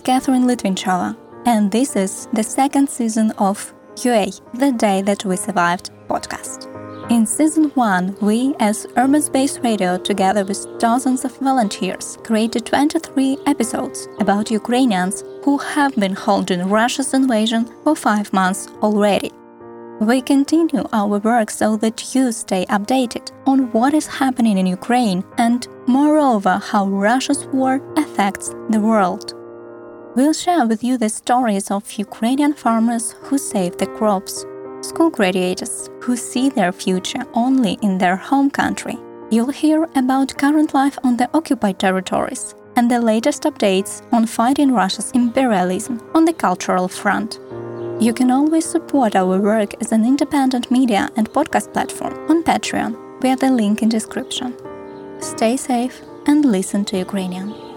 Catherine Litvinchova, and this is the second season of UA, The Day That We Survived podcast. In season 1, we, as Urban Space Radio, together with dozens of volunteers, created 23 episodes about Ukrainians who have been holding Russia's invasion for five months already. We continue our work so that you stay updated on what is happening in Ukraine and, moreover, how Russia's war affects the world. We'll share with you the stories of Ukrainian farmers who save the crops, school graduates who see their future only in their home country. You'll hear about current life on the occupied territories and the latest updates on fighting Russia's imperialism on the cultural front. You can always support our work as an independent media and podcast platform on Patreon via the link in description. Stay safe and listen to Ukrainian.